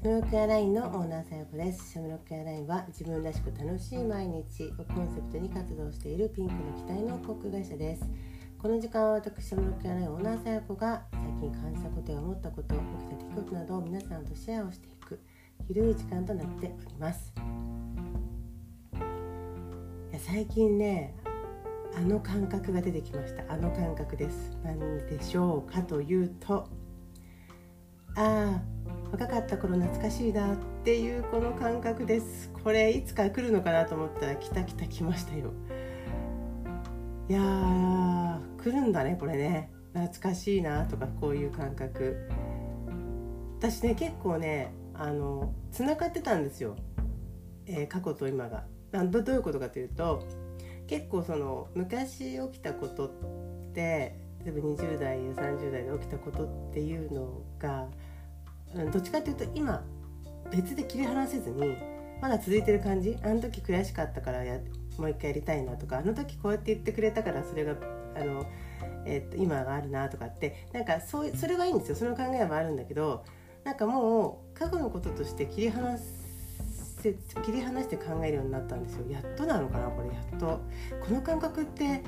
シャムロックエアラインのオーナーさよこです。シャムロックエアラインは自分らしく楽しい毎日をコンセプトに活動しているピンクの機体の航空会社です。この時間は私シャムロックエアラインオーナーさよこが最近感じたことや思ったこと起きた出来事などを皆さんとシェアをしていくゆるい時間となっております。いや最近ねあの感覚が出てきました。あの感覚です。何でしょうかというとああ若かった頃懐かしいなっていうこの感覚です。これいつか来るのかなと思ったら来た来た来ましたよ。いやー来るんだねこれね。懐かしいなとかこういう感覚。私ね結構ねあのつながってたんですよ、えー、過去と今が。どどういうことかというと結構その昔起きたことって例えば20代や30代で起きたことっていうのがどっちかっていうと今別で切り離せずにまだ続いてる感じあの時悔しかったからやもう一回やりたいなとかあの時こうやって言ってくれたからそれがあの、えー、と今があるなとかってなんかそうそれはいいんですよ。その考えはあるんだけどなんかもう過去のこととして切り離せ切り離して考えるようになったんですよ。やっとなのかなこれやっと。この感覚って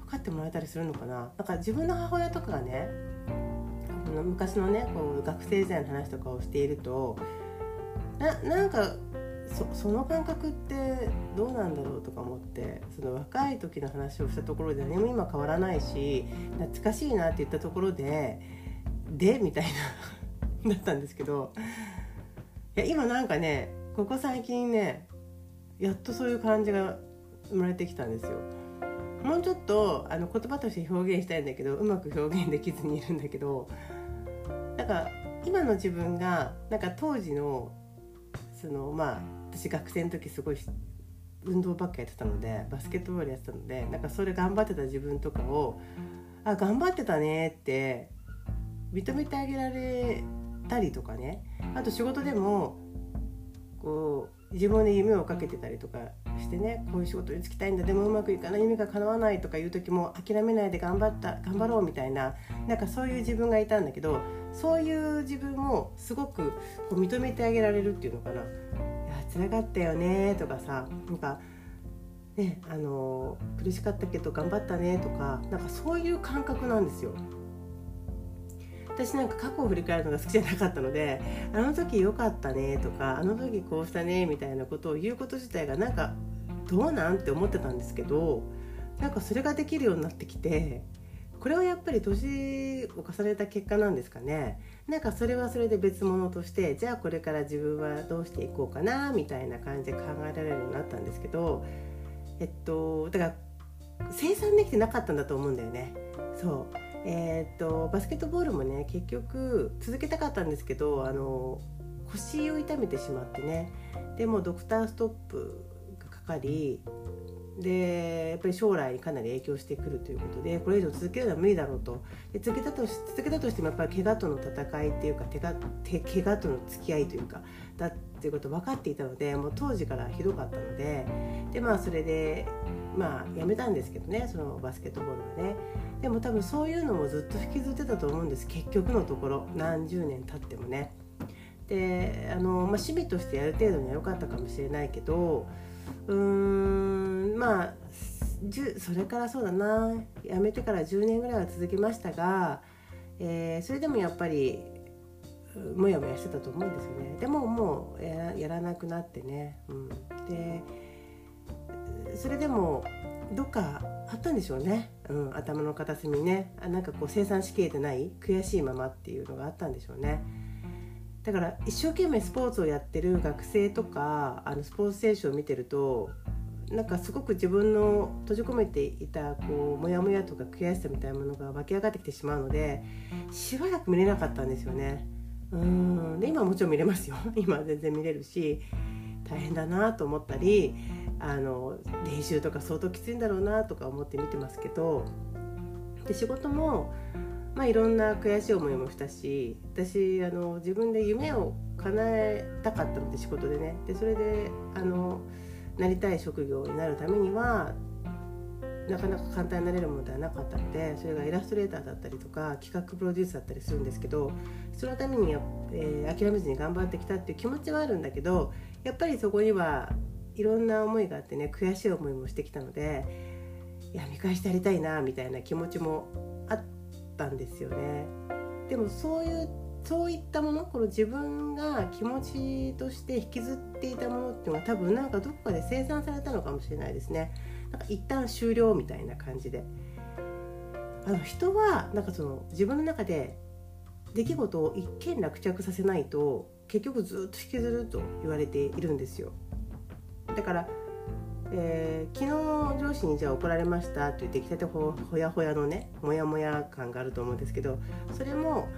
分かってもらえたりするのかな。なんか自分の母親とかがねの昔のねこう学生時代の話とかをしているとななんかそその感覚ってどうなんだろうとか思ってその若い時の話をしたところで何も今変わらないし懐かしいなって言ったところででみたいなだったんですけどいや今なんかねここ最近ねやっとそういう感じが生まれてきたんですよ。もうちょっとあの言葉として表現したいんだけどうまく表現できずにいるんだけどなんか今の自分がなんか当時のそのまあ私学生の時すごい運動ばっかやってたのでバスケットボールやってたのでなんかそれ頑張ってた自分とかをあ頑張ってたねって認めてあげられたりとかね。あと仕事でもこう自分で夢をかけてたりとかしてねこういう仕事に就きたいんだでもうまくいかない夢が叶わないとかいう時も諦めないで頑張った頑張ろうみたいななんかそういう自分がいたんだけどそういう自分もすごくこう認めてあげられるっていうのかな。いや辛かったよねとかさなんかねあの苦しかったけど頑張ったねとかなんかそういう感覚なんですよ。私なんか過去を振り返るのが好きじゃなかったのであの時良かったねとかあの時こうしたねみたいなことを言うこと自体がなんかどうなんて思ってたんですけどなんかそれができるようになってきてこれはやっぱり年を重ねた結果なんですかね。なんかそれはそれで別物としてじゃあこれから自分はどうしていこうかなみたいな感じで考えられるようになったんですけどえっとだから生産できてなかったんだと思うんだよね。そう。えー、っとバスケットボールもね結局続けたかったんですけどあの腰を痛めてしまってね。でもドクターストップかりでやっぱり将来にかなり影響してくるということでこれ以上続けるのは無理だろうと。で続けたと続けたとしてもやっぱり怪我との戦いっていうか怪我怪我との付き合いというかだっていうこと分かっていたのでもう当時からひどかったのででまあそれでまあやめたんですけどねそのバスケットボールはね。でも多分そういうのもずっと引きずってたと思うんです結局のところ何十年経ってもね。であの、まあ、趣味としてやる程度には良かったかもしれないけどうーんまあそれからそうだな。辞めてから10年ぐらいは続きましたが、えー、それでもやっぱりもやもやしてたと思うんですよね。でももうやらなくなってね、うん、でそれでもどっかあったんでしょうね、うん、頭の片隅ね。あなんかこう生産しきれてない悔しいままっていうのがあったんでしょうね。だから一生懸命スポーツをやってる学生とかあのスポーツ選手を見てるとなんかすごく自分の閉じ込めていたこうモヤモヤとか悔しさみたいなものが湧き上がってきてしまうのでしばらく見れなかったんですよね。うんで今もちろん見れますよ 今は全然見れるし大変だなと思ったりあの練習とか相当きついんだろうなとか思って見てますけどで仕事もまあ、いろんな悔しい思いもしたし私あの自分で夢を叶えたかったので仕事でね。でそれであのなりたい職業になるためにはなかなか簡単になれるものではなかったのでそれがイラストレーターだったりとか企画プロデュースだったりするんですけどそのために、えー、諦めずに頑張ってきたっていう気持ちはあるんだけどやっぱりそこにはいろんな思いがあってね悔しい思いもしてきたのでいや見返してやりたいなみたいな気持ちもったんですよね。でもそういうそういったものこの自分が気持ちとして引きずっていたものっていうのは多分なんかどこかで生産されたのかもしれないですね。なんか一旦終了みたいな感じで。あの人はなんかその自分の中で出来事を一見落着させないと結局ずっと引きずると言われているんですよ。だから、えー、昨日上司にじゃあ怒られましたって言ってきたてほやほやのねモヤモヤ感があると思うんですけどそれも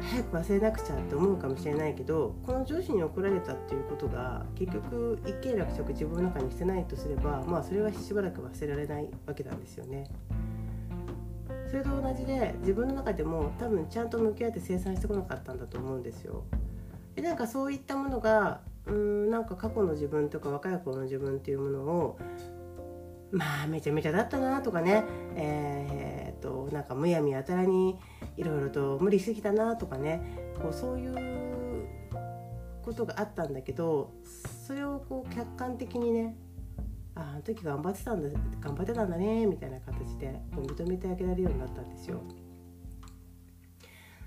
早く忘れなくちゃって思うかもしれないけどこの上司に怒られたっていうことが結局一見落着自分の中にしてないとすればまあそれはしばらく忘れられないわけなんですよね。それと同じで自分の中でも多分ちゃんと向き合って生産してこなかったんだと思うんですよ。でなんかそういったものがうーんなんか過去の自分とか若い頃の自分っていうものをまあめちゃめちゃだったなとかねえー、っとなんかむやみやたらにいろいろと無理しすぎたなとかねこうそういうことがあったんだけどそれをこう客観的にねああの時頑張ってたんだ頑張ってたんだねみたいな形でこう認めてあげられるようになったんですよ。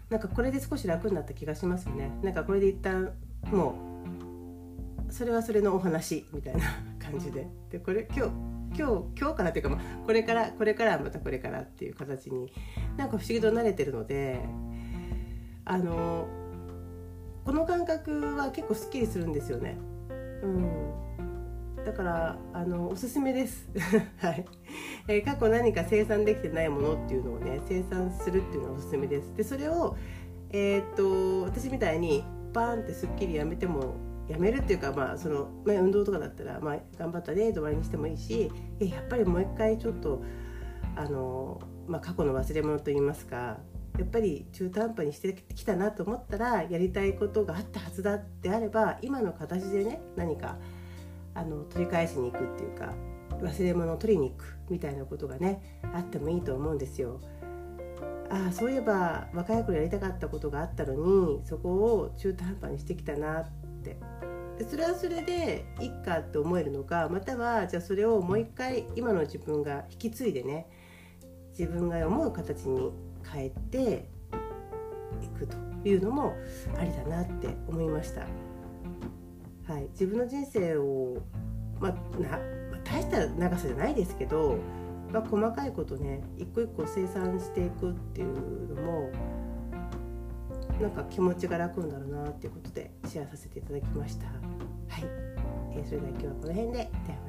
なんかこれで少し楽になった気がしますよね。なんかこれで一旦もうそれはそれのお話みたいな感じででこれ今日今日今日からっていうか、まあ、これからこれからまたこれからっていう形になんか不思議と慣れてるのであのこの感覚は結構すっきりするんですよね。うん、だからあのおすすめです、はい。えー、過去何か生産できてないものっていうのをね生産するっていうのがおすすめです。でそれを、えー、っと私みたいにバーンってすっきりやめてもやめるっていうか、まあそのまあ、運動とかだったら、まあ、頑張ったねと終わりにしてもいいしやっぱりもう一回ちょっとあの、まあ、過去の忘れ物といいますかやっぱり中途半端にしてきたなと思ったらやりたいことがあったはずだってあれば今の形でね何かあの取り返しに行くっていうか忘れ物を取りに行くみたいなことがねあってもいいと思うんですよ。ああそういえば若い頃やりたかったことがあったのにそこを中途半端にしてきたなってでそれはそれでいっかって思えるのかまたはじゃあそれをもう一回今の自分が引き継いでね自分が思う形に変えていくというのもありだなって思いました。はい、自分の人生を、まあ、な大した長さじゃないですけど、まあ、細かいことね一個一個生産していくっていうのもなんか気持ちが楽になるなっていうことでシェアさせていただきました。はい、えー、それでは今日はこの辺で。では